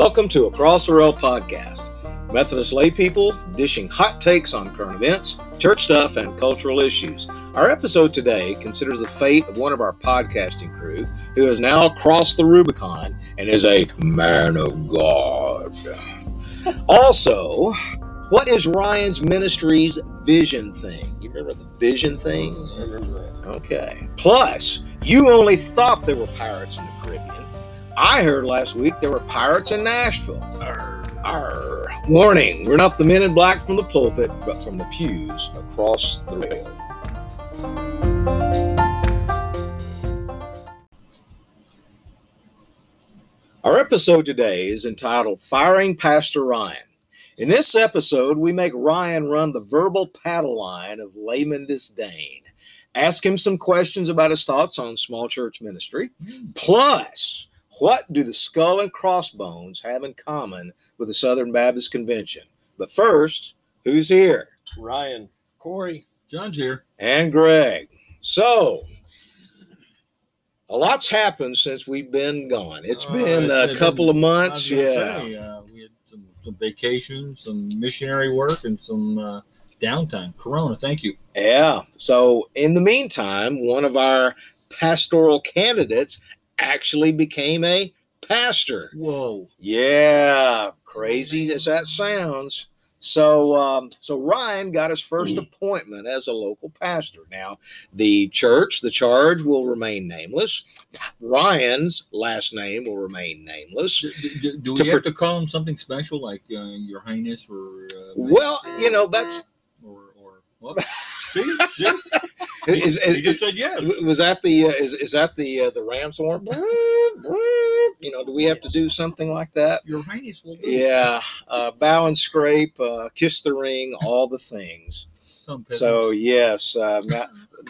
Welcome to Across the Rail podcast. Methodist laypeople dishing hot takes on current events, church stuff, and cultural issues. Our episode today considers the fate of one of our podcasting crew who has now crossed the Rubicon and is a man of God. also, what is Ryan's ministry's vision thing? You remember the vision thing? I remember that. Okay. Plus, you only thought there were pirates in the Caribbean. I heard last week there were pirates in Nashville. Arr. Warning, we're not the men in black from the pulpit, but from the pews across the rail. Our episode today is entitled Firing Pastor Ryan. In this episode, we make Ryan run the verbal paddle line of layman disdain, ask him some questions about his thoughts on small church ministry, hmm. plus, what do the skull and crossbones have in common with the Southern Baptist Convention? But first, who's here? Ryan, Corey, John's here. And Greg. So, a lot's happened since we've been gone. It's Uh, been it's a been- couple of months. gonna Yeah. say, uh, we had some, some vacations, some missionary work, and some uh, downtime. Corona, thank you. Yeah. So, in the meantime, one of our pastoral candidates actually became a pastor. Whoa. Yeah, crazy as that sounds. So, um, so Ryan got his first appointment as a local pastor. Now, the church, the charge will remain nameless. Ryan's last name will remain nameless. Do, do, do we have to call him something special, like uh, Your Highness, or uh, Well, you know, that's or or well, see, see, he, is, he just said yes. was that the uh, is is that the uh, the Rams horn? You know, do we have to do something like that? Your Highness will do. Yeah, uh, bow and scrape, uh, kiss the ring, all the things. So yes, uh, now,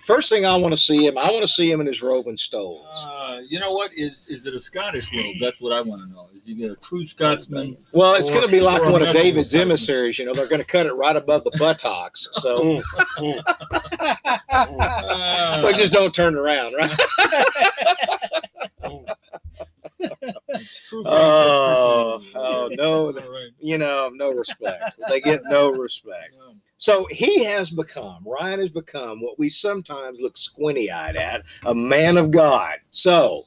first thing I want to see him, I want to see him in his robe and stoles. Uh, you know what? Is is it a Scottish robe? That's what I want to know. Is he a true Scotsman? Well, it's going to be like one of David's specimen. emissaries. You know, they're going to cut it right above the buttocks. So, so just don't turn around, right? Oh, oh, no. You know, no respect. They get no respect. So he has become, Ryan has become what we sometimes look squinty eyed at a man of God. So,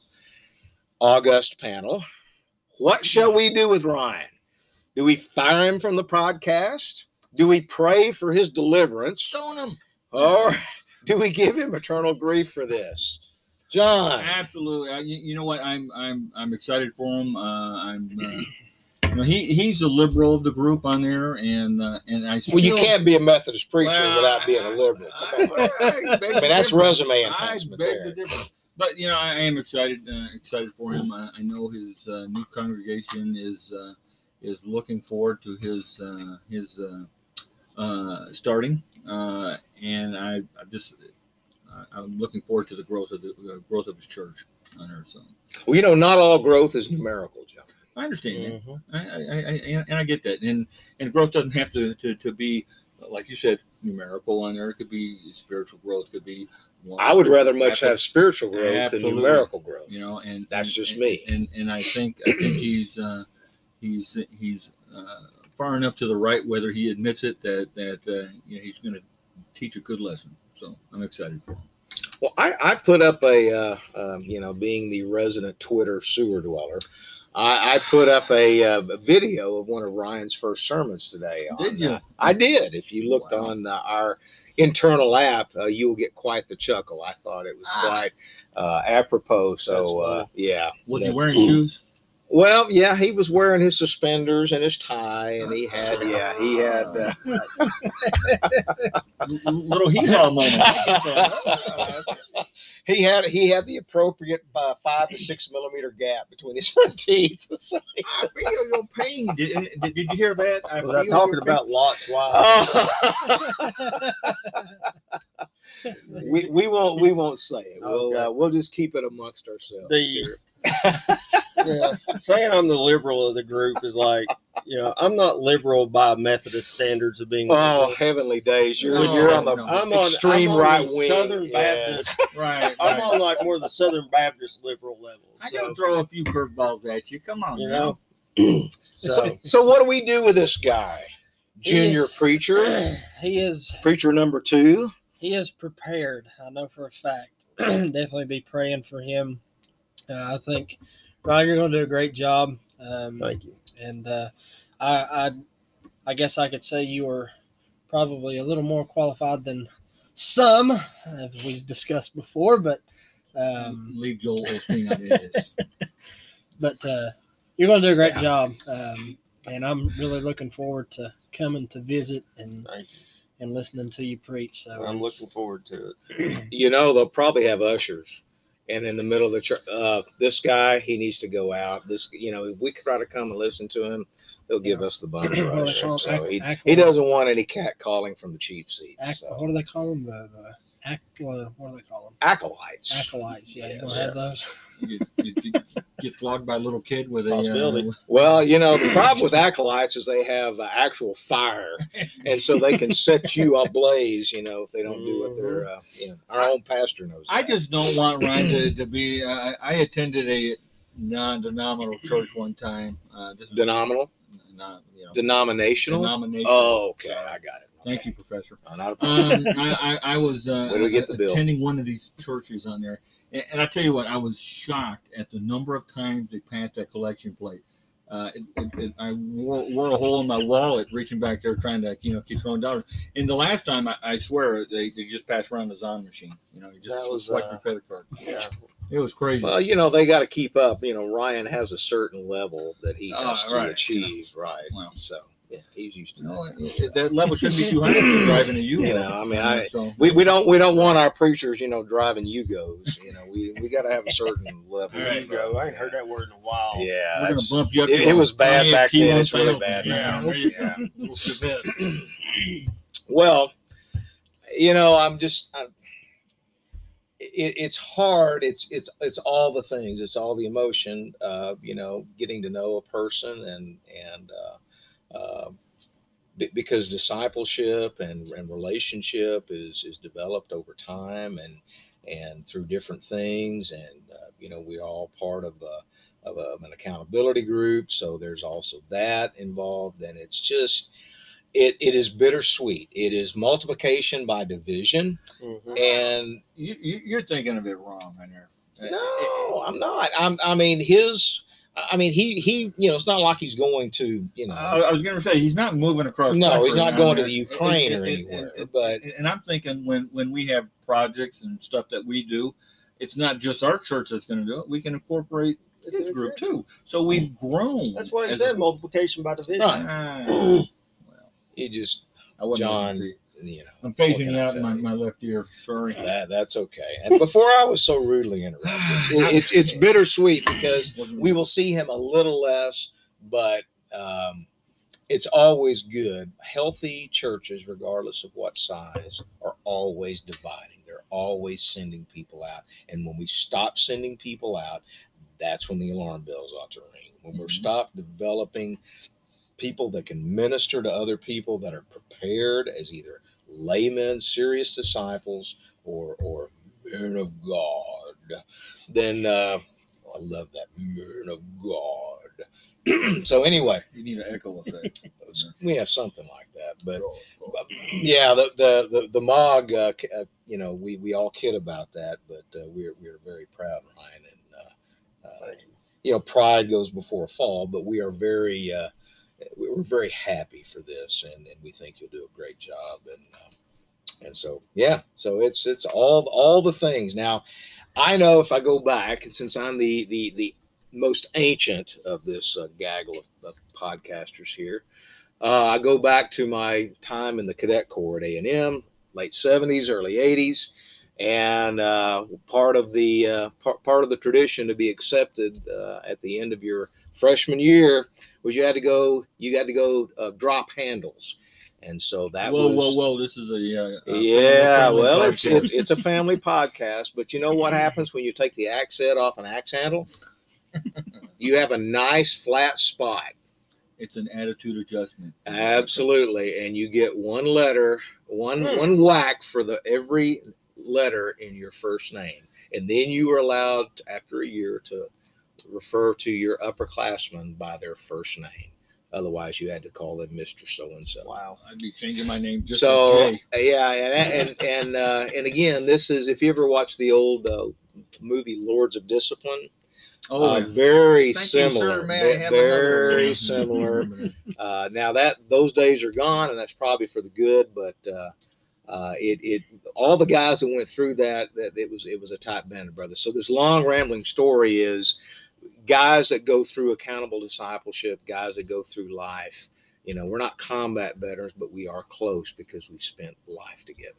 August panel, what shall we do with Ryan? Do we fire him from the podcast? Do we pray for his deliverance? Stone him. Or do we give him eternal grief for this? John. Absolutely. I, you, know what? I'm I'm I'm excited for him. Uh, I'm. Uh, you know, he he's a liberal of the group on there, and uh, and I. Well, you can't be a Methodist preacher Well, without being a liberal. Come. I, I I mean, that's resume I enhancement beg there. But you know, I am excited uh, excited for him. I, I know his uh, new congregation is uh, is looking forward to his uh, his uh, starting, uh, and I, I just I- I'm looking forward to the growth of the uh, growth of his church on Earth. So Well, you know, not all growth is numerical, John. I understand that. Mhm. I, I, I, I- and I get that, and and growth doesn't have to, to, to be like you said numerical on there. It could be spiritual growth. Could be. One, I would rather much have spiritual growth Absolutely. than numerical growth. you know, and That's and- just and- me. And and I think I think he's uh, he's he's uh, far enough to the right, whether he admits it, that that uh, you know, he's going to teach a good lesson. So I'm excited for him. Well, I, I put up a, uh, um, you know, being the resident Twitter sewer dweller, I, I put up a, uh, a video of one of Ryan's first sermons today. Did you? uh, I did. If you looked Wow. on uh, our internal app, uh, you will get quite the chuckle. I thought it was Ah. quite uh, apropos. So, uh, yeah. Was he That- wearing shoes? Well, yeah, he was wearing his suspenders and his tie, and he had, yeah, he had. Uh, little hee haw moment. he had he had the appropriate uh, five to six millimeter gap between his front teeth. So I feel your pain. Did, did, did you hear that? I Was I talking about Lot's wife? Oh. we, we won't we won't say it. We'll Okay. uh, we'll just keep it amongst ourselves. The- here. yeah. Saying I'm the liberal of the group is like, you know, I'm not liberal by Methodist standards of being. Oh liberal. heavenly days! You're No, you're on the no. I'm on extreme I'm on the right wing. Southern yeah. Baptist. Right. I'm right. on like more of the Southern Baptist liberal level. I So, gotta throw a few curveballs at you. Come on, you now. know, So, So so what do we do with this guy? Junior He's- preacher, he is preacher number two. he is prepared. I know for a fact. Definitely be praying for him. Uh, I think Ryan, you're going to do a great job. Um, thank you. and uh, I, I, I guess I could say you are probably a little more qualified than some, as we discussed before. But, um, Leave Joel Osteen out of this. but uh, you're going to do a great Yeah. job, um, and I'm really looking forward to coming to visit and Thank you. and listening to you preach. So I'm looking forward to it. You know, they'll probably have ushers. And in the middle of the church, uh, this guy, he needs to go out. This, you know, if we try to come and listen to him, he'll give us the bum rush. So them he, ac- he doesn't want any cat calling from the chief seat. Ac- So. what do they call them? The, the ac- what what do they call them? Acolytes. Acolytes. Yeah, you Yes. don't have those. You get, you get, get flogged by a little kid with a uh, Well, you know, the problem with acolytes is they have uh, actual fire, and so they can set you ablaze. You know, if they don't do what they're. Uh, you know, our own pastor knows. I that. just don't want Ryan to, to be. Uh, I- I attended a non-denominational church one time. Uh, this Denominal. Not, you know, denominational. denomination. Oh, okay, I got it. Thank you, Professor. Oh, not a problem. Um, I, I, I was uh, Where do we get the bill? attending one of these churches on there, and, and I tell you what, I was shocked at the number of times they passed that collection plate. Uh, it, it, it, I wore, wore a hole in my wallet reaching back there trying to you know keep going down. And the last time, I, I swear they, they just passed around the Zon machine. You know, you just That was, swipe uh, your credit card. Yeah. It was crazy. Well, you know, they got to keep up. You know, Ryan has a certain level that he Oh, has to right. achieve, right? Well. So, yeah, he's used to you know, that. it- it- that level shouldn't be too high if you're driving a U. You know, I mean, I- so, We, we don't we don't want our preachers, you know, driving Yugos. You know, we we got to have a certain level. There you of, go. uh, I ain't heard that word in a while. Yeah, we're gonna bump you up. it- it was bad back then. T1 It's really Falcon. bad Yeah, now. Yeah. We'll. Well, you know, I'm just. I'm, it, it's hard. It's it's it's all the things. It's all the emotion. Uh, you know, getting to know a person and and uh, uh, be- because discipleship and, and relationship is is developed over time and and through different things. And uh, you know, we're all part of. A, of, a, of an accountability group, so there's also that involved, and it's just it, it is bittersweet. It is multiplication by division, Mhm. and You, you, you're thinking of it wrong, on there. no, I'm not. I'm, I mean, his. I mean, he he. You know, it's not like he's going to. You know, I I was going to say he's not moving across. no, he's not on going to the Ukraine And- or and- anywhere. and- But and I'm thinking when when we have projects and stuff that we do, it's not just our church that's going to do it. We can incorporate That's his what group too. So we've grown. That's what it as a- said. Multiplication by division. Right. Ah, well, you just, I wasn't John, listening to you. know, I'm phasing you out my, my left ear. Sorry. that that's okay. And before I was so rudely interrupted, it's it's bittersweet because we will see him a little less, but um, it's always good. Healthy churches, regardless of what size, are always dividing. They're always sending people out. And when we stop sending people out, that's when the alarm bells ought to ring. When we're Mhm. stopped developing people that can minister to other people that are prepared as either laymen, serious disciples, or or men of God, then uh, I love that man of God. so anyway, You need an echo effect. we have something like that, but but, yeah, the the the, the Mog, uh, uh, you know, we we all kid about that, but uh, we're we're very proud, Ryan, and uh, uh, you. you know, pride goes before a fall, but we are very uh, we're very happy for this, and, and we think you'll do a great job, and um, and so yeah, so it's it's all all the things. Now, I know if I go back, since I'm the the the most ancient of this uh, gaggle of, of podcasters here, uh, I go back to my time in the cadet corps at A and M, late '70s, early '80s and uh, part of the uh, part, part of the tradition to be accepted uh, at the end of your freshman year was you had to go you got to go uh, drop handles and so that whoa, was whoa, whoa! This is a, uh, a yeah family well it's, podcast. it's it's a family podcast but you know what happens when you take the axe head off an axe handle you have a nice flat spot it's an attitude adjustment. Absolutely, and you get one letter, one Hmm. one whack for the every letter in your first name, and then you are allowed after a year to refer to your upperclassmen by their first name. Otherwise, you had to call them Mister So and So. Wow. I'd be changing my name just So Jay. yeah, and and and, uh, and again, this is if you ever watch the old uh, movie Lords of Discipline. Oh, uh, very Thank you, similar. sir. May I have very one? similar. Uh, now that those days are gone, and that's probably for the good. But uh, uh, it it all the guys that went through that that it was it was a tight band of brothers. So this long rambling story is guys that go through accountable discipleship, guys that go through life. You know, we're not combat veterans, but we are close because we've spent life together.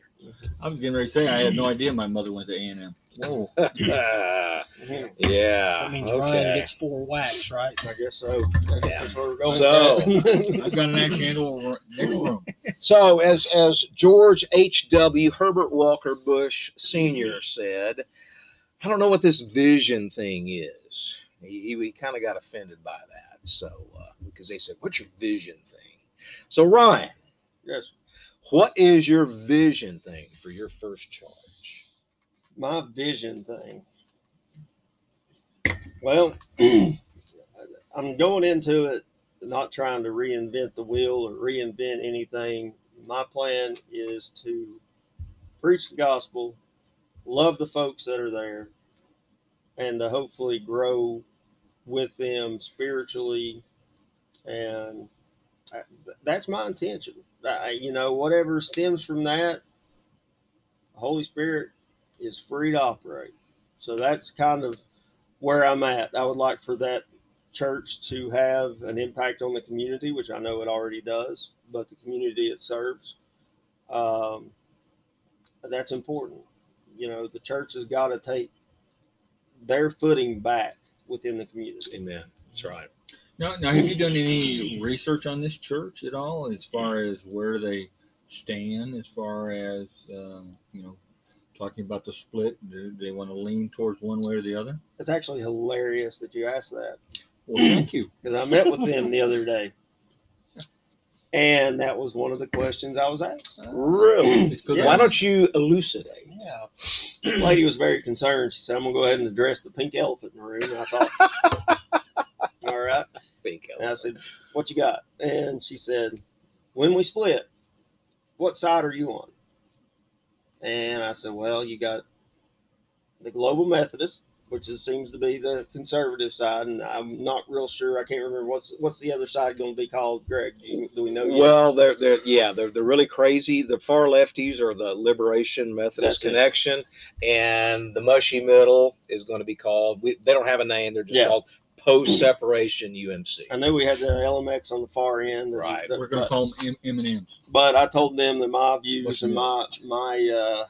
I was getting ready to say I had no idea my mother went to A and M. Whoa. yeah. That means Ryan Okay. gets four whacks, right? I guess so. Yeah. That's where we're going. So- I've got an axe handle over next room. So, as as George H. W. Herbert Walker Bush Sr. said, I don't know what this vision thing is. He, he, kind of got offended by that. So, uh, because they said, "What's your vision thing?" So, Ryan, yes. what is your vision thing for your first charge? my vision thing. Well, I'm going into it not trying to reinvent the wheel or reinvent anything. My plan is to preach the gospel, love the folks that are there, and to hopefully grow with them spiritually. And I, that's my intention. I, you know, whatever stems from that, Holy Spirit is free to operate. So that's kind of where I'm at. I would like for that church to have an impact on the community, which I know it already does, but the community it serves, um, that's important. You know, the church has got to take their footing back within the community. Amen. That's right. Now, now, have you done any research on this church at all, as far as where they stand, as far as uh, you know, talking about the split? Do they want to lean towards one way or the other? It's actually hilarious that you asked that. Well, thank you. because I met with them the other day. And that was one of the questions I was asked. Really? It's 'cause Yes. Why don't you elucidate? Yeah. The lady was very concerned. She said, I'm going to go ahead and address the pink elephant in the room. And I thought, all right. Think And I said, what you got? And she said, when we split, what side are you on? And I said, well, you got the Global Methodist, which is, seems to be the conservative side, and I'm not real sure. I can't remember what's what's the other side going to be called. Greg, do, do we know yet? Well, they're they're yeah they're they're really crazy. The far lefties are the Liberation Methodist That's it. Connexion, and the mushy middle is going to be called. We, they don't have a name. They're just Yeah. called Post Separation UMC. I know we had the LMX on the far end. and- Right. We're going to call them M and M's. but I told them that my views What's and my my uh,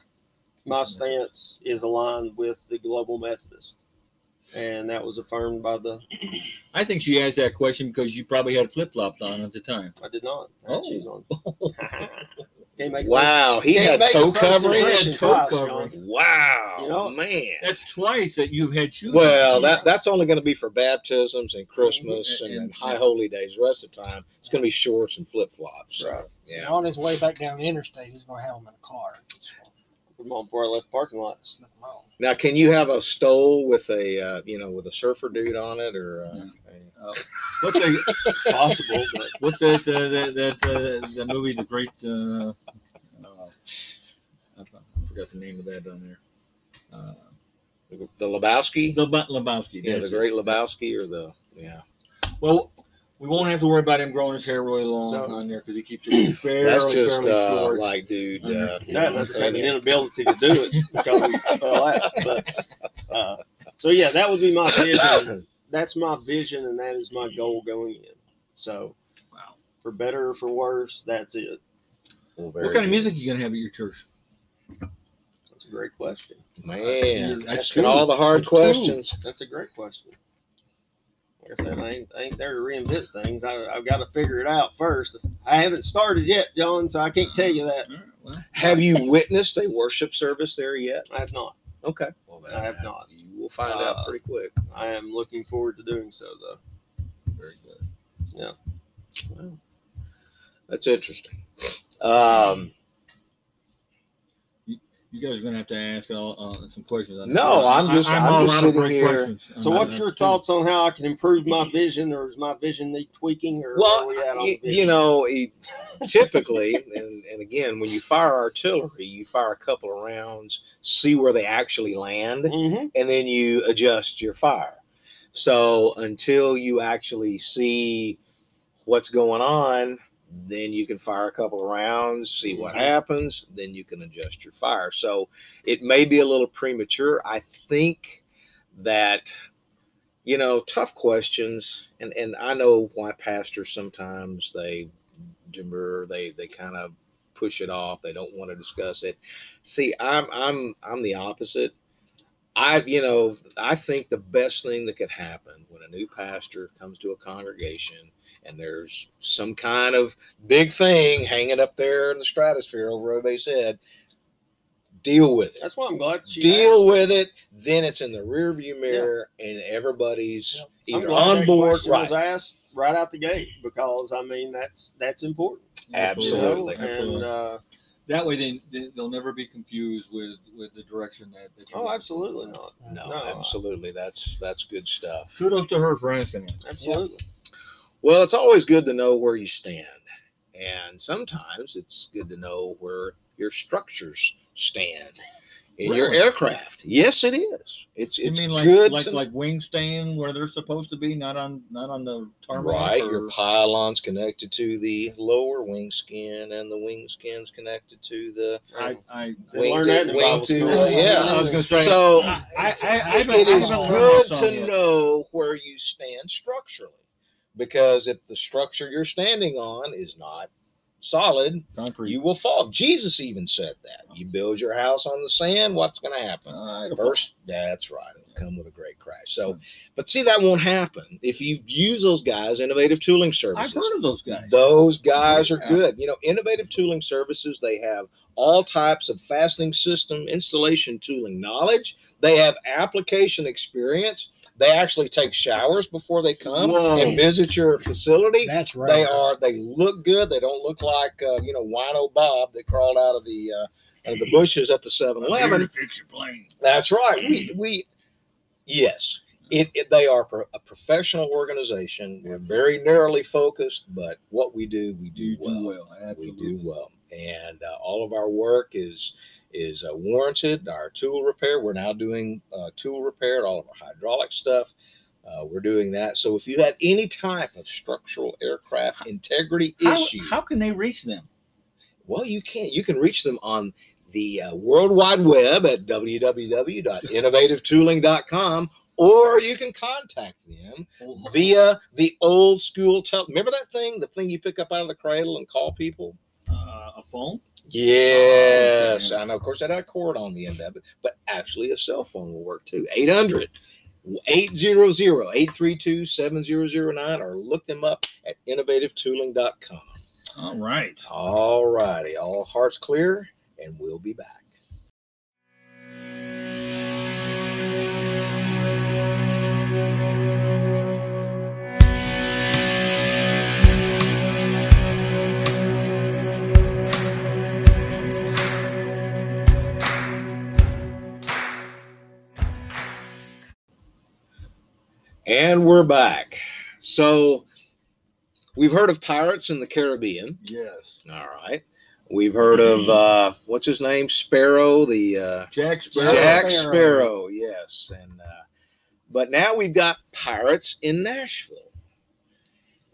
my stance is aligned with the Global Methodist, and that was affirmed by the. I think she asked that question because you probably had flip flops on at the time. I did not. I had Oh. shoes on. Can't make Wow, he Can't had make toe the first covering. Toe twice, covering. Wow, You know, man. That's twice that you've had shoes. Well, on. that that's only going to be for baptisms and Christmas and, And- and high holy days. The rest of the time, it's going to be shorts and flip flops. Right. So Yeah. on his way back down the interstate, he's going to have them in a car. So Put on before I left the parking lot. slip them on. Now, can you have a stole with a uh, you know with a surfer dude on it or? Uh, Yeah. a- Uh, what's that? It's possible, but What's that? Uh, that that uh, the movie, The Great. Uh, uh, I forgot the name of that on there. Uh, the Lebowski? the Ba- Lebowski. yeah, the Great. Lebowski or the yeah. Well, we won't have to worry about him growing his hair really long So- on there because he keeps it fairly, That's just fairly uh, short. like, dude. Uh, Yeah, you that know, I just had inability to do it because he fell out. But uh, so yeah, that would be my vision. That's my vision, and that is my goal going in. So, wow. for better or for worse, that's it. Well, What very kind of good. music you gonna have at your church? That's a great question. Man, That's asking two. all the hard That's two. questions. That's a great question. Like I said, I ain't, I ain't there to reinvent things. I, I've got to figure it out first. I haven't started yet, John, so I can't tell you that. All right, well, Have you witnessed a worship service there yet? I have not. Okay. Well, I have not. You will find Uh, out pretty quick. I am looking forward to doing so, though. very good. Yeah. Well, that's interesting. Um, You You guys are gonna have to ask all, uh, some questions. No, this. I'm just- I'm all just sitting here- questions. So, I'm what's not- your thoughts on how I can improve my vision, or is my vision need tweaking, or Well, we you, the you vision? know, e- typically, and, and again, when you fire artillery, you fire a couple of rounds, see where they actually land, Mhm. and then you adjust your fire. So until you actually see what's going on, then you can fire a couple of rounds, see what Mhm. happens, then you can adjust your fire. So it may be a little premature. I think that you know, tough questions, and and I know why pastors sometimes they demur, they they kind of push it off, they don't want to discuss it. See, I'm I'm I'm the opposite. I you know I think the best thing that could happen when a new pastor comes to a congregation and there's some kind of big thing hanging up there in the stratosphere over what head, deal with it That's why I'm glad she deal asked. with it. Then it's in the rear view mirror, and everybody's I'm either on board. Right. Was asked right out the gate because I mean that's that's important. you know? Absolutely. And uh, that way, they, they they'll never be confused with with the direction that. that you're oh, going. absolutely not. No, No. absolutely. That's that's good stuff. Kudos to her for asking that. Absolutely. Well, it's always good to know where you stand, and sometimes it's good to know where your structures stand in your aircraft. Yes, it is. It's You it's mean like good like to like wing staying where they're supposed to be, not on not on the tarmac? Right, or- your pylon's connected to the lower wing skin, and the wing skin's connected to the I I, wing learn to- that wing to- school. yeah. I was gonna say. So- I, I, I, I haven't- it I is haven't good to yet. know where you stand structurally because if the structure you're standing on is not solid Concrete. you will fall jesus even said that you build your house on the sand what's going to happen Uh, first that's right it'll come with a great crash so but see that won't happen if you use those guys innovative tooling services. I've heard of those guys. those guys are good. You know, innovative tooling services, they have all types of fastening system installation tooling knowledge. They have application experience. They actually take showers before they come Whoa. and visit your facility. That's right. They are they look good. They don't look like uh, you know Wino Bob that crawled out of the uh, out of the bushes at the 7-Eleven. fix your plane. That's right. We we yes. It, it they are pro- a professional organization. We're very narrowly focused, but what we do, we do You well. do well. We do well, and uh, all of our work is is uh, warranted. Our tool repair, we're now doing uh, tool repair, all of our hydraulic stuff. Uh, we're doing that. So if you have any type of structural aircraft integrity How, issue, how can they reach them? well, you can. You can reach them on the uh, World Wide Web at www.innovativetooling.com, or you can contact them via the old school tel. Remember that thing, the thing you pick up out of the cradle and call people? Uh, a phone? Yes, okay. I know. Of course, that had a cord on the end of it, but actually, a cell phone will work too. 800 800 832 7009, or look them up at innovativetooling.com. All right. All righty, all hearts clear, and we'll be back. We're back. So we've heard of pirates in the Caribbean. Yes. All right. We've heard of uh, what's his name, Sparrow, the uh, Jack Sparrow. Jack Sparrow. Sparrow. Yes, and uh, but now we've got pirates in Nashville.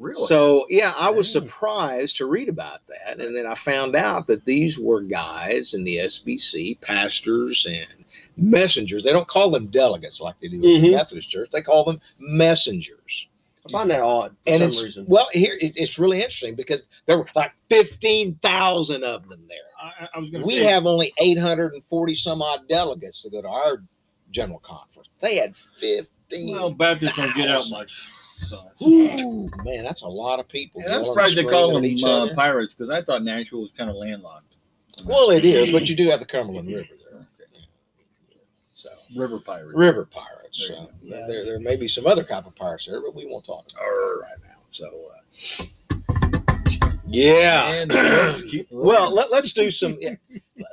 Really? So yeah, I was Dang. surprised to read about that, and then I found out that these were guys in the SBC, pastors and messengers. They don't call them delegates like they do in the Mhm. Methodist Church. They call them messengers. I find that odd for and some it's reason. well here it- it's really interesting because there were like 15,000 of them there. I, I was going to We say, have only 840 some odd delegates to go to our general conference. They had 15. well, Baptists don't get out much. So Ooh, man, that's a lot of people. And I'm yelling surprised they call them uh, other. pirates because I thought Nashville was kind of landlocked. Well, it is, but you do have the Cumberland River there. Okay. So, River pirates. river pirates. There So. Yeah. there, there may be some other type of pirates there, but we won't talk about it right now. So, uh, yeah. And the roads keep rolling. Well, let, let's do some.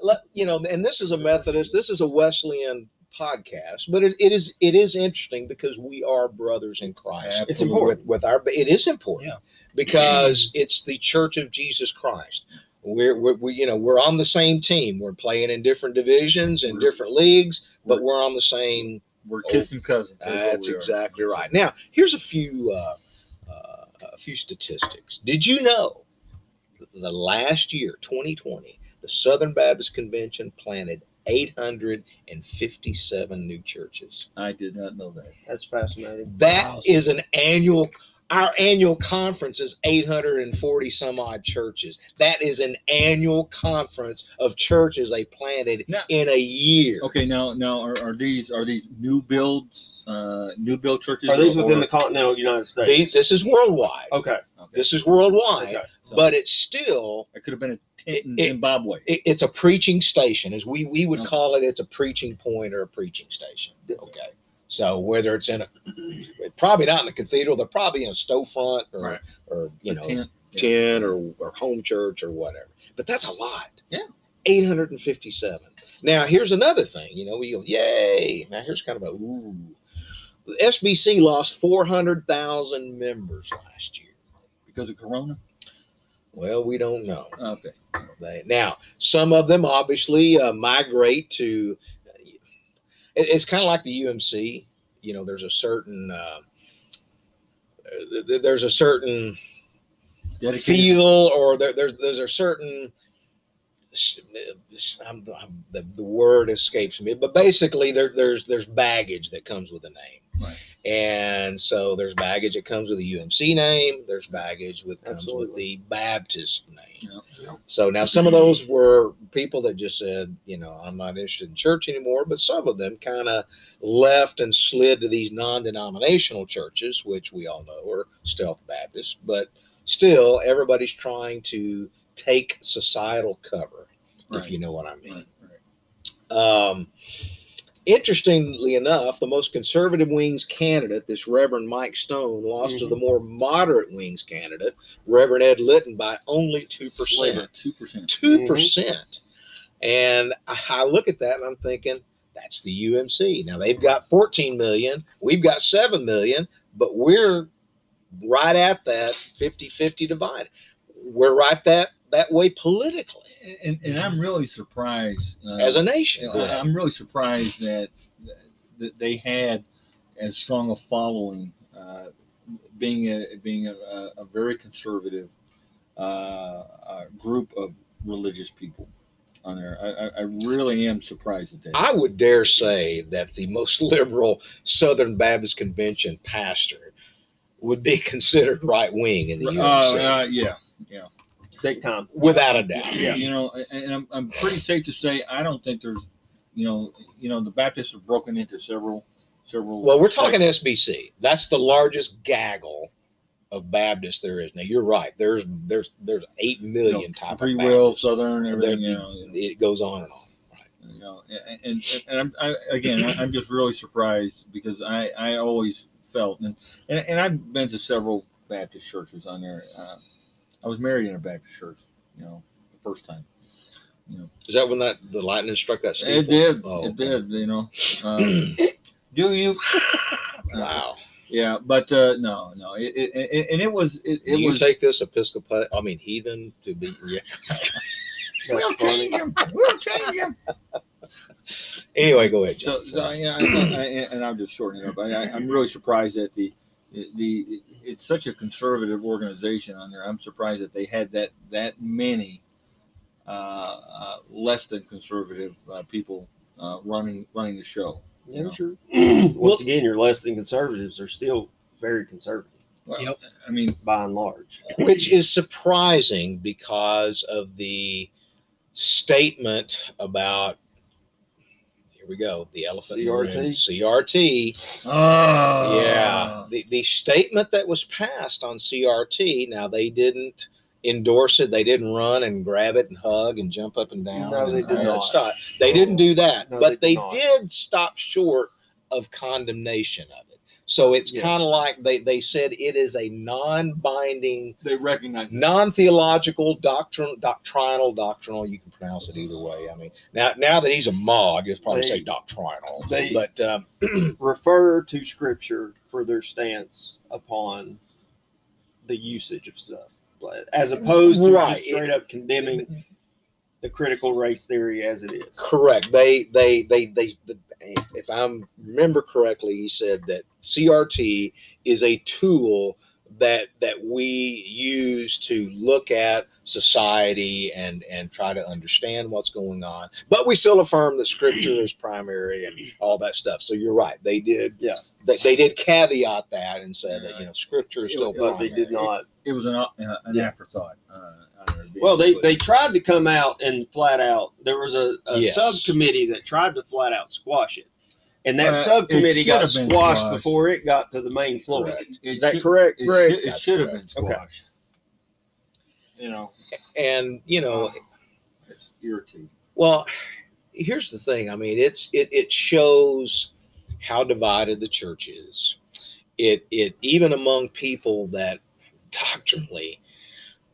Let, you know, and this is a Methodist, this is a Wesleyan podcast, but it, it is it is interesting because we are brothers in Christ. It's important. with, with our it is important Yeah. because it's the Church of Jesus Christ. We're, we're we, you know we're on the same team. We're playing in different divisions in different leagues, but we're on the same. We're kissing cousins. what That's we are. exactly right. Now here's a few uh, uh, a few statistics. Did you know the last year, 2020, the Southern Baptist Convention planted 857 new churches. I did not know that. That's fascinating. That is Wow. an annual. Our annual conference is 840 some odd churches. That is an annual conference of churches they planted Now- in a year. Okay, now now are, are these are these new builds, uh, new build churches? Are these or- within the continental United States? These, this is worldwide. okay. Okay. This is worldwide, Okay. So but it's still it could have been a tent in It- it- Zimbabwe. it, it's a preaching station, as we we would Okay. call it. It's a preaching point or a preaching station. Okay, so whether it's in a probably not in the cathedral, they're probably in a storefront or Right. or you A know tent. Yeah. ten or, or home church or whatever. But that's a lot. Yeah. 857. Now, here's another thing. You know, we go, yay. Now, here's kind of a ooh. The SBC lost 400,000 members last year. because of Corona. Well, we don't know. Okay. They, now, some of them obviously uh, migrate to, it- it's kind of like the UMC. You know, there's a certain, uh, th- th- there's a certain Dedicated. feel or there, there's there's a certain I'm, I'm, the, the word escapes me but basically there, there's there's baggage that comes with a name Right. And so there's baggage that comes with the UMC name there's baggage with comes with the Baptist name Yeah. so now some of those were people that just said you know I'm not interested in church anymore but some of them kind of left and slid to these non-denominational churches which we all know are stealth Baptist but still everybody's trying to take societal cover Right. if you know what i mean Right. Right. um, interestingly enough the most conservative wings candidate this reverend mike stone lost to Mhm. the more moderate wings candidate reverend ed litton by only 2% Two percent. 2%. And I, I look at that and i'm thinking that's the umc now they've got 14 million we've got 7 million but we're right at that 50-50 divide. We're right that that way politically And, and I'm really surprised uh, as a nation know, I'm really surprised that that they had as strong a following, uh, being a being a, a, very conservative uh, uh, group of religious people on there. I, I, I really am surprised at that. I would dare say that the most liberal Southern Baptist Convention pastor would be considered right wing in the Uh, UMC, uh, yeah, yeah. Big time. without a doubt. Yeah. You know, and I'm, I'm pretty safe to say I don't think there's, you know, you know, the Baptists are broken into several, several. Well, we're talking. SBC. That's the largest gaggle of Baptists there is. Now you're right. There's there's there's eight million you know, type free will, Southern, There- everything. You know, you know. it goes on and on. Right. you know and and, and I'm, I, again i'm just really surprised because i i always felt and and, and i've been to several baptist churches on there uh, i was married in a baptist church you know the first time you know Is that when that the lightning struck that? steeple? it did Oh, it okay. did you know uh, do you Wow. yeah but uh no no it, it, it and it was it, it you was take this Episcopal? I mean, heathen to be. Yeah. That's funny. Change him we'll change him Anyway, go ahead. So, so yeah, I, I, and I'm just shortening it up. I, I- I'm really surprised that the, the it's such a conservative organization on there. I'm surprised that they had that that many uh, uh, less than conservative uh, people uh, running running the show. Yeah, know. sure. Once again, your less than conservatives are still very conservative Well, Yep. I mean, by and large. which is surprising because of the statement about here we go the elephant in the room, CRT? CRT oh ah. yeah the, the statement that was passed on CRT now they didn't endorse it they didn't run and grab it and hug and jump up and down No, they did not. stuff. they didn't do that No, but they they did not. did stop short of condemnation of it So it's Yes. kind of like they, they said it is a non-binding, They recognize non-theological, doctrin, doctrinal, doctrinal. You can pronounce it either way. I mean, now now that he's a mog, it's probably They- say doctrinal. they- but um, refer to scripture for their stance upon the usage of stuff, but as opposed to Right. just straight up condemning the critical race theory as it is. Correct. They they they they. The, if I remember correctly, he said that CRT is a tool that that we use to look at society and and try to understand what's going on. But we still affirm that Scripture is primary and all that stuff. So you're right. They did. Yeah. They, they did caveat that and said that you know Scripture is still. But they did not. It was an, uh, an Yeah. afterthought. Uh, I don't know. Well, they they tried to come out and flat out. There was a, a Yes. subcommittee that tried to flat out squash it, and that Uh, subcommittee got should have been squashed squashed. before it got to the main floor. Correct. It Is that should- correct, It, Greg? should, it should have been Okay. squashed. You know, And you know, it's irritating. Well, here's the thing. I mean, it's it it shows how divided the church is. It it even among people that doctrinally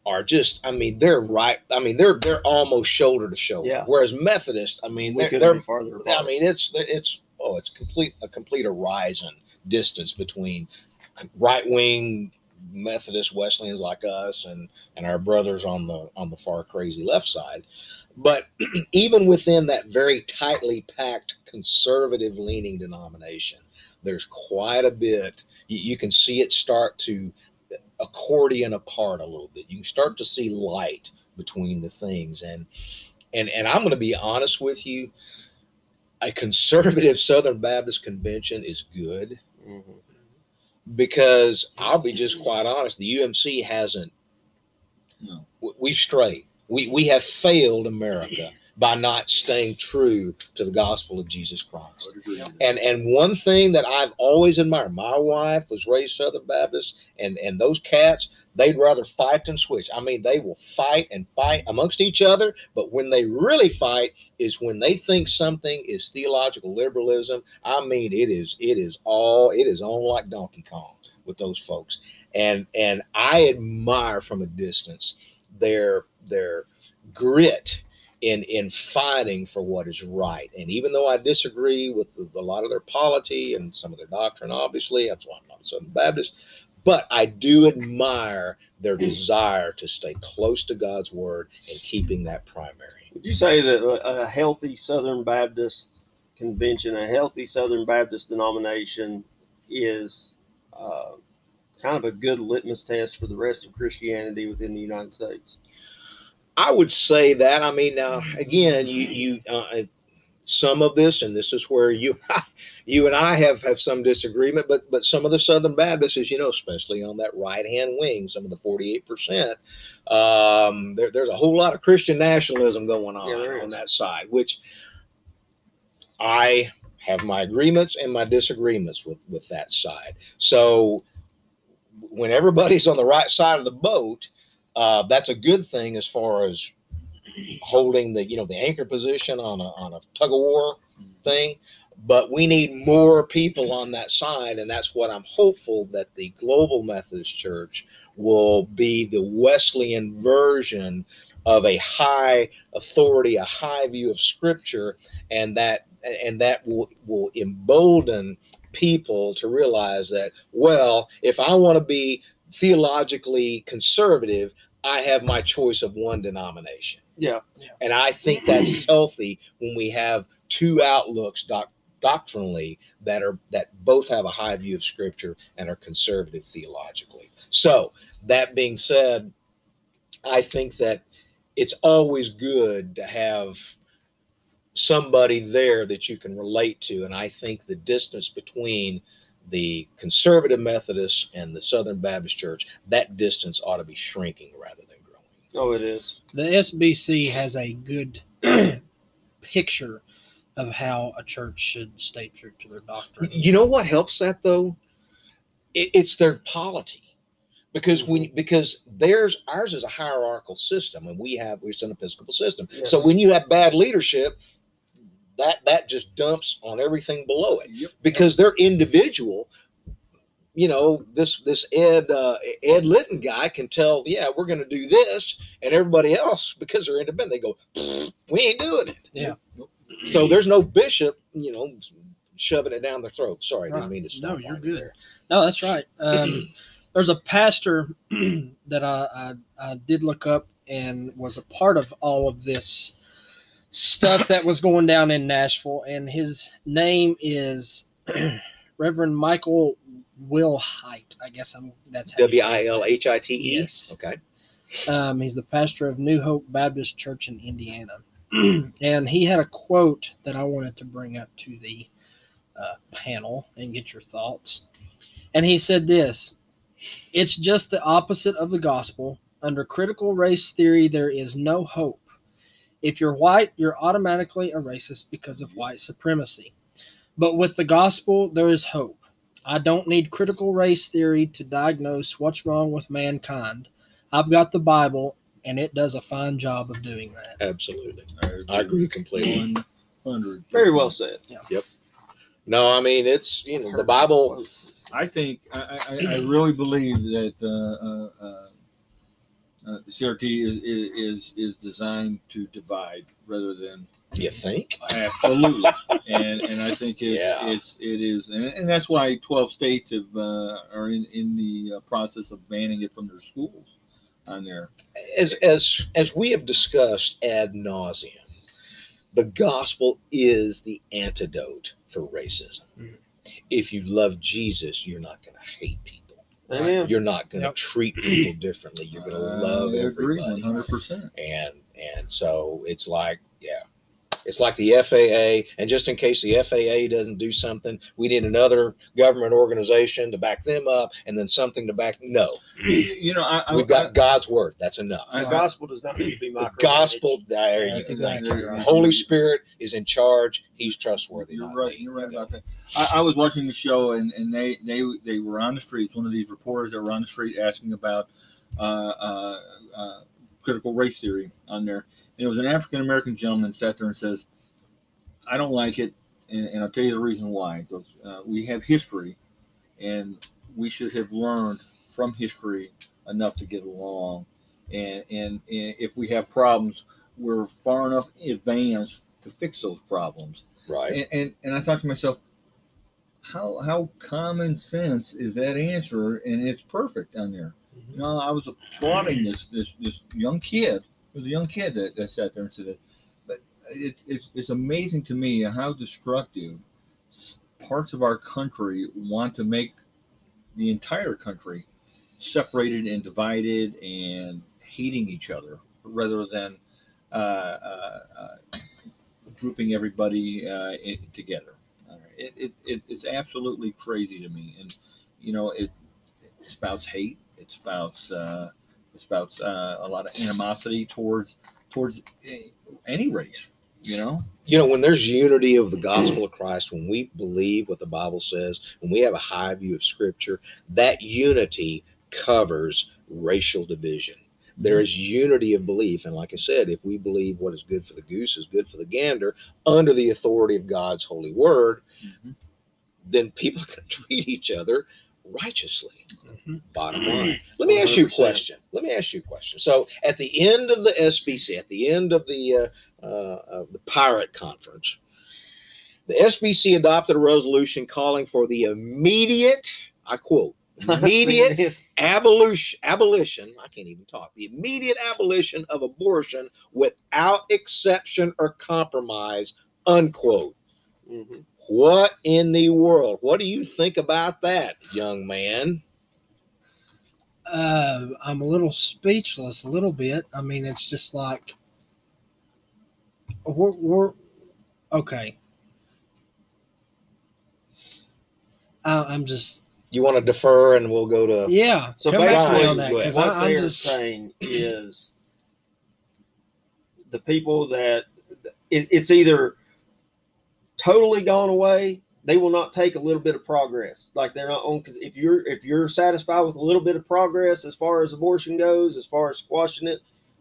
are just I mean, they're right. I mean, they're they're almost shoulder to shoulder. Yeah. Whereas Methodist, I mean, We they're, they're farther apart. I mean, it's it's oh, it's complete a complete horizon distance between right wing Methodist Wesleyans like us and and our brothers on the on the far crazy left side. But even within that very tightly packed conservative leaning denomination, there's quite a bit. You, you can see it start to accordion apart a little bit. You can start to see light between the things, and and and I'm going to be honest with you. A conservative Southern Baptist convention is good Mhm. because I'll be just quite honest. The UMC hasn't. No. we- We've strayed. We we have failed America by not staying true to the gospel of Jesus Christ. And and one thing that I've always admired, my wife was raised Southern Baptist, and and those cats, they'd rather fight than switch. I mean, they will fight and fight amongst each other, but when they really fight is when they think something is theological liberalism. I mean, it is it is all it is on like Donkey Kong with those folks. And and I admire from a distance their their grit in in fighting for what is right. And even though I disagree with the, a lot of their polity and some of their doctrine, obviously, that's why I'm not a Southern Baptist. But I do admire their desire to stay close to God's word and keeping that primary. Would you say that a healthy Southern Baptist convention, a healthy Southern Baptist denomination, is uh, kind of a good litmus test for the rest of Christianity within the United States? I would say that. I mean, now again, you you uh, some of this, and this is where you you and I have have some disagreement, but but some of the Southern Baptists, as you know, especially on that right hand wing, some of the forty eight percent, um, there's a whole lot of Christian nationalism going on Yeah, on that side, which I have my agreements and my disagreements with with that side. So when everybody's on the right side of the boat uh, that's a good thing as far as holding the you know the anchor position on a on a tug of war thing. But we need more people on that side, and that's what I'm hopeful that the Global Methodist Church will be the Wesleyan version of a high authority, a high view of Scripture, and that and that will will embolden people to realize that well, if I want to be theologically conservative, I have my choice of one denomination. Yeah. And I think that's healthy when we have two outlooks doc- doctrinally that are that both have a high view of scripture and are conservative theologically. So, that being said, I think that it's always good to have somebody there that you can relate to and I think the distance between the conservative Methodists and the Southern Baptist Church, that distance ought to be shrinking rather than growing. Oh, it is. The SBC has a good picture of how a church should stay true to their doctrine. You know what helps that though? It, it's their polity. Because when mm-hmm. because theirs ours is a hierarchical system and we have it's an Episcopal system. So when you have bad leadership, that that just dumps on everything below it. Yep. because they're individual you know, this this Ed uh, Ed Litton guy can tell, yeah, we're going to do this, and everybody else because they're independent, they go, we ain't doing it. Yeah. So there's no bishop, you know, shoving it down their throat. Sorry, I didn't mean to stop No, you're good. there. No, that's right. Um, there's a pastor that I, I I did look up and was a part of all of this stuff that was going down in Nashville, and his name is Reverend Michael Wilhite. I guess I'm that's W I L. H I T E. Yes. Okay. Um, he's the pastor of New Hope Baptist Church in Indiana. and he had a quote that I wanted to bring up to the uh, panel and get your thoughts. And he said this It's just the opposite of the gospel. Under critical race theory, there is no hope. If you're white, you're automatically a racist because of white supremacy. But with the gospel, there is hope. I don't need critical race theory to diagnose what's wrong with mankind. I've got the Bible, and it does a fine job of doing that. Absolutely. I agree completely. One hundred. Very well said. Yep. No, I mean it's you know the Bible. I think I, I, I really believe that uh, uh, uh, the CRT is, is is designed to divide rather than You think? absolutely, and and I think it, Yeah. it's it is, and, and that's why twelve states have uh, are in in the uh, process of banning it from their schools on there. As as as we have discussed ad nauseum, the gospel is the antidote for racism. Mhm. If you love Jesus, you're not going to hate people. Amen. You're not going to Yep. treat people differently. You're going to love I agree, everybody. one hundred percent. and and so it's like yeah it's like the faa and just in case the faa doesn't do something we need another government organization to back them up and then something to back no You know, I, I, we've got god's word that's enough The gospel does not need to be the micromanaged. gospel there you go. exactly Thank you. right. The holy spirit is in charge he's trustworthy You're right. me. You're right about that. I, I was watching the show, and, and they, they they were on the streets. One of these reporters that were on the street asking about uh, uh, uh, critical race theory on there. It was an African American gentleman sat there and says, "I don't like it, and, and I'll tell you the reason why. Goes, uh, we have history, and we should have learned from history enough to get along. And and, and if we have problems, we're far enough advanced to fix those problems." right and, and and I thought to myself, how how common sense is that answer? And it's perfect on there. You know, I was applauding this this this young kid. Was a young kid that, that sat there and said that. But it, it's it's amazing to me how destructive parts of our country want to make the entire country separated and divided and hating each other rather than uh, uh, uh, grouping everybody uh, in, together. It, it, it, it's absolutely crazy to me, and you know it, it spouts hate. It spouts uh, spouts uh, a lot of animosity towards towards any race. You know, you know when there's unity of the gospel of christ when we believe what the bible says when we have a high view of scripture that unity covers racial division there is unity of belief and like i said if we believe what is good for the goose is good for the gander under the authority of god's holy word Mhm. then people can treat each other righteously. Bottom line. Let me ask you a question. Let me ask you a question. So at the end of the sbc at the end of the uh, uh, of the pirate conference the sbc adopted a resolution calling for the immediate i quote immediate abolition abolition i can't even talk the immediate abolition of abortion without exception or compromise unquote. Mhm. what in the world? What do you think about that young man Uh, I'm a little speechless, a little bit. I mean, it's just like we're, we're okay. I, I'm just you want to defer and we'll go to yeah. So come back to me basically, on that, 'cause what I, I'm they're just saying is the people that it, it's either totally gone away. They will not take a little bit of progress. Like they're not on. Because if you're if you're satisfied with a little bit of progress as far as abortion goes, as far as squashing it,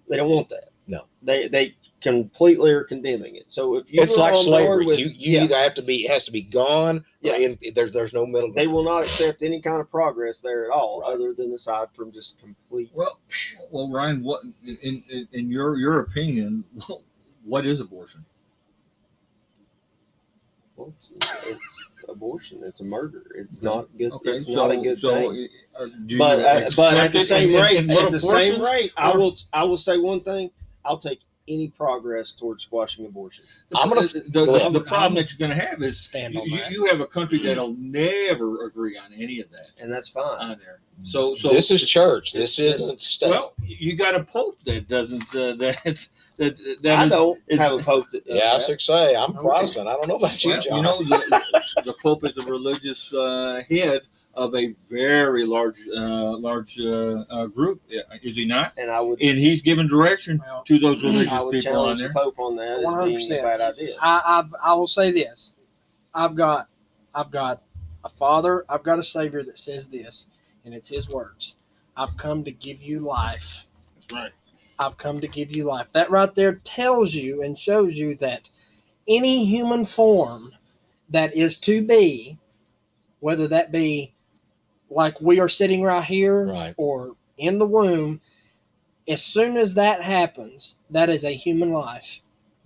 they don't want that. No. They they completely are condemning it. So if you it's like slavery. with- you you yeah, either have to be it has to be gone. Yeah. Or in, there's there's no middle. they will not accept any kind of progress there at all, Right. other than aside from just complete. Well, well, Ryan, what in in, in your your opinion, what is abortion? Well, it's, it's abortion. It's a murder. It's not good. Okay, it's so, not a good so, thing. uh, But you uh, but at the same rate, at the same rate, I will I will say one thing. I'll take any progress towards squashing abortion. I'm gonna- the, go the, the problem that you're going to have is Stand on you, that. you have a country that'll never agree on any of that and that's fine. on there. So so this is church. This This- isn't state. well, you got a pope that doesn't uh, that that that I is- don't is- have a pope that does yeah, I that. should say I'm Protestant. I don't know about you, Well, John. you know, the, the Pope is the religious uh, head of a very large, uh, large uh, uh, group. Is he not? and I would And he's giving direction Well, to those I religious would people on challenge the there. Pope on that as being a 100%. bad idea. I, I've, I will say this: I've got, I've got a father, I've got a savior that says this, and it's his words: "I've come to give you life. That's right. I've come to give you life." That right there tells you and shows you that any human form that is to be, whether that be like we are sitting right here, Right. or in the womb, as soon as that happens, that is a human life.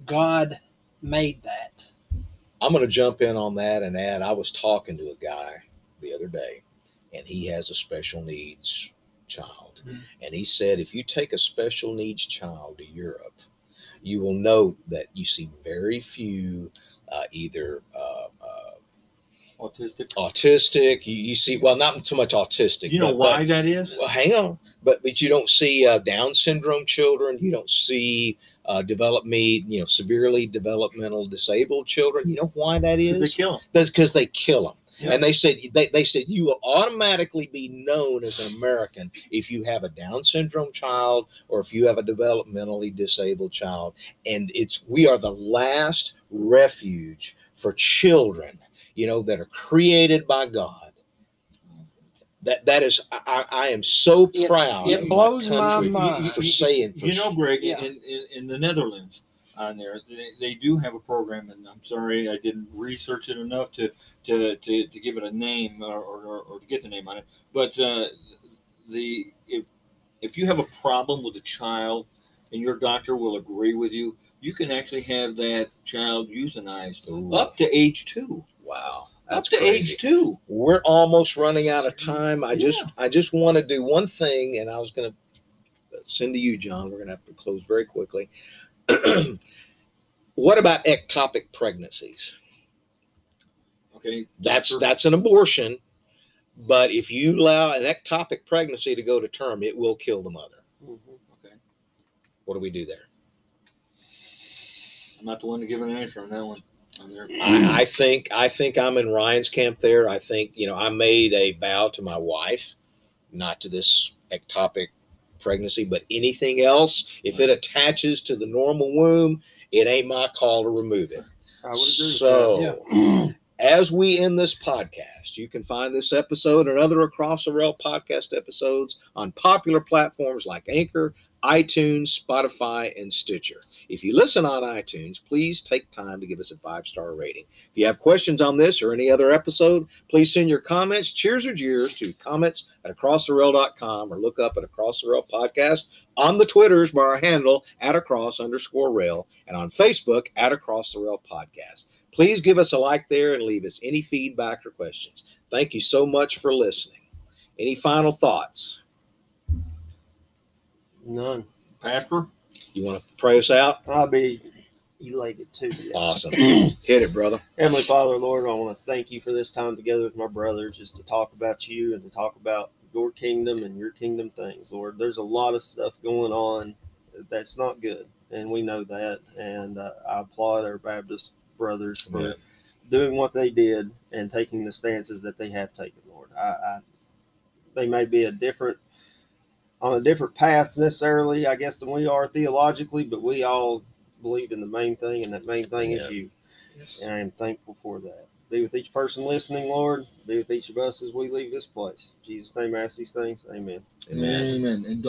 God made that. I'm going to jump in on that and add. I was talking to a guy the other day, and he has a special needs child, Mhm. and he said if you take a special needs child to Europe, you will note that you see very few uh, either uh, Autistic. autistic. You, you see, well, not so much autistic. You know but- why but- that is? well, hang on, but but you don't see uh, Down syndrome children. You don't see uh, develop me, you know, severely developmental disabled children. You know why that 'Cause They kill him. That's because they kill them. Yeah. And they said they, they said you will automatically be known as an American if you have a Down syndrome child or if you have a developmentally disabled child. And it's we are the last refuge for children, you know, that are created by God. That that is I, I am so It- proud. it blows my country mind. for saying for You know, Greg, Yeah. in, in, in the Netherlands, on there, they, they do have a program, and I'm sorry I didn't research it enough to to, to, to give it a name or, or, or to get the name on it. But uh, the if if you have a problem with a child, and your doctor will agree with you, you can actually have that child euthanized Ooh, up to age two. Wow. Up to crazy. age two. we're almost running out of time. I just I just want to do one thing, and I was going to send to you, John. We're going to have to close very quickly. what about ectopic pregnancies? Okay, That's doctor. that's an abortion, but if you allow an ectopic pregnancy to go to term, it will kill the mother. Mhm. okay. What do we do there? I'm not the one to give an answer on that one. I, I think I think I'm in Ryan's camp there. I think you know I made a vow to my wife, not to this ectopic pregnancy, but anything else. If it attaches to the normal womb, it ain't my call to remove it. I would agree. So, that. as we end this podcast, you can find this episode and other Across the Rail podcast episodes on popular platforms like Anchor, iTunes, Spotify, and Stitcher. If you listen on iTunes, please take time to give us a five star rating. If you have questions on this or any other episode, please send your comments, cheers or jeers, to comments at acrosstherail.com or look up at Across the Rail podcast on the Twitters by our handle at across underscore rail and on Facebook at Across the Rail podcast. Please give us a like there and leave us any feedback or questions. Thank you so much for listening. Any final thoughts? None. Pastor? You want to pray us out? I'll be elated too. yes. Awesome. Hit it, brother. Heavenly Father, Lord, I want to thank you for this time together with my brothers just to talk about you and to talk about your kingdom and your kingdom things, Lord. There's a lot of stuff going on that's not good, and we know that. And uh, I applaud our Baptist brothers for Yeah. doing what they did and taking the stances that they have taken, Lord. I, I they may be a different on a different path necessarily, I guess, than we are theologically, but we all believe in the main thing, and that main thing Yeah. is you. And I am thankful for that. Be with each person listening, Lord. Be with each of us as we leave this place. In Jesus' name, I ask these things. Amen. Amen. Amen. And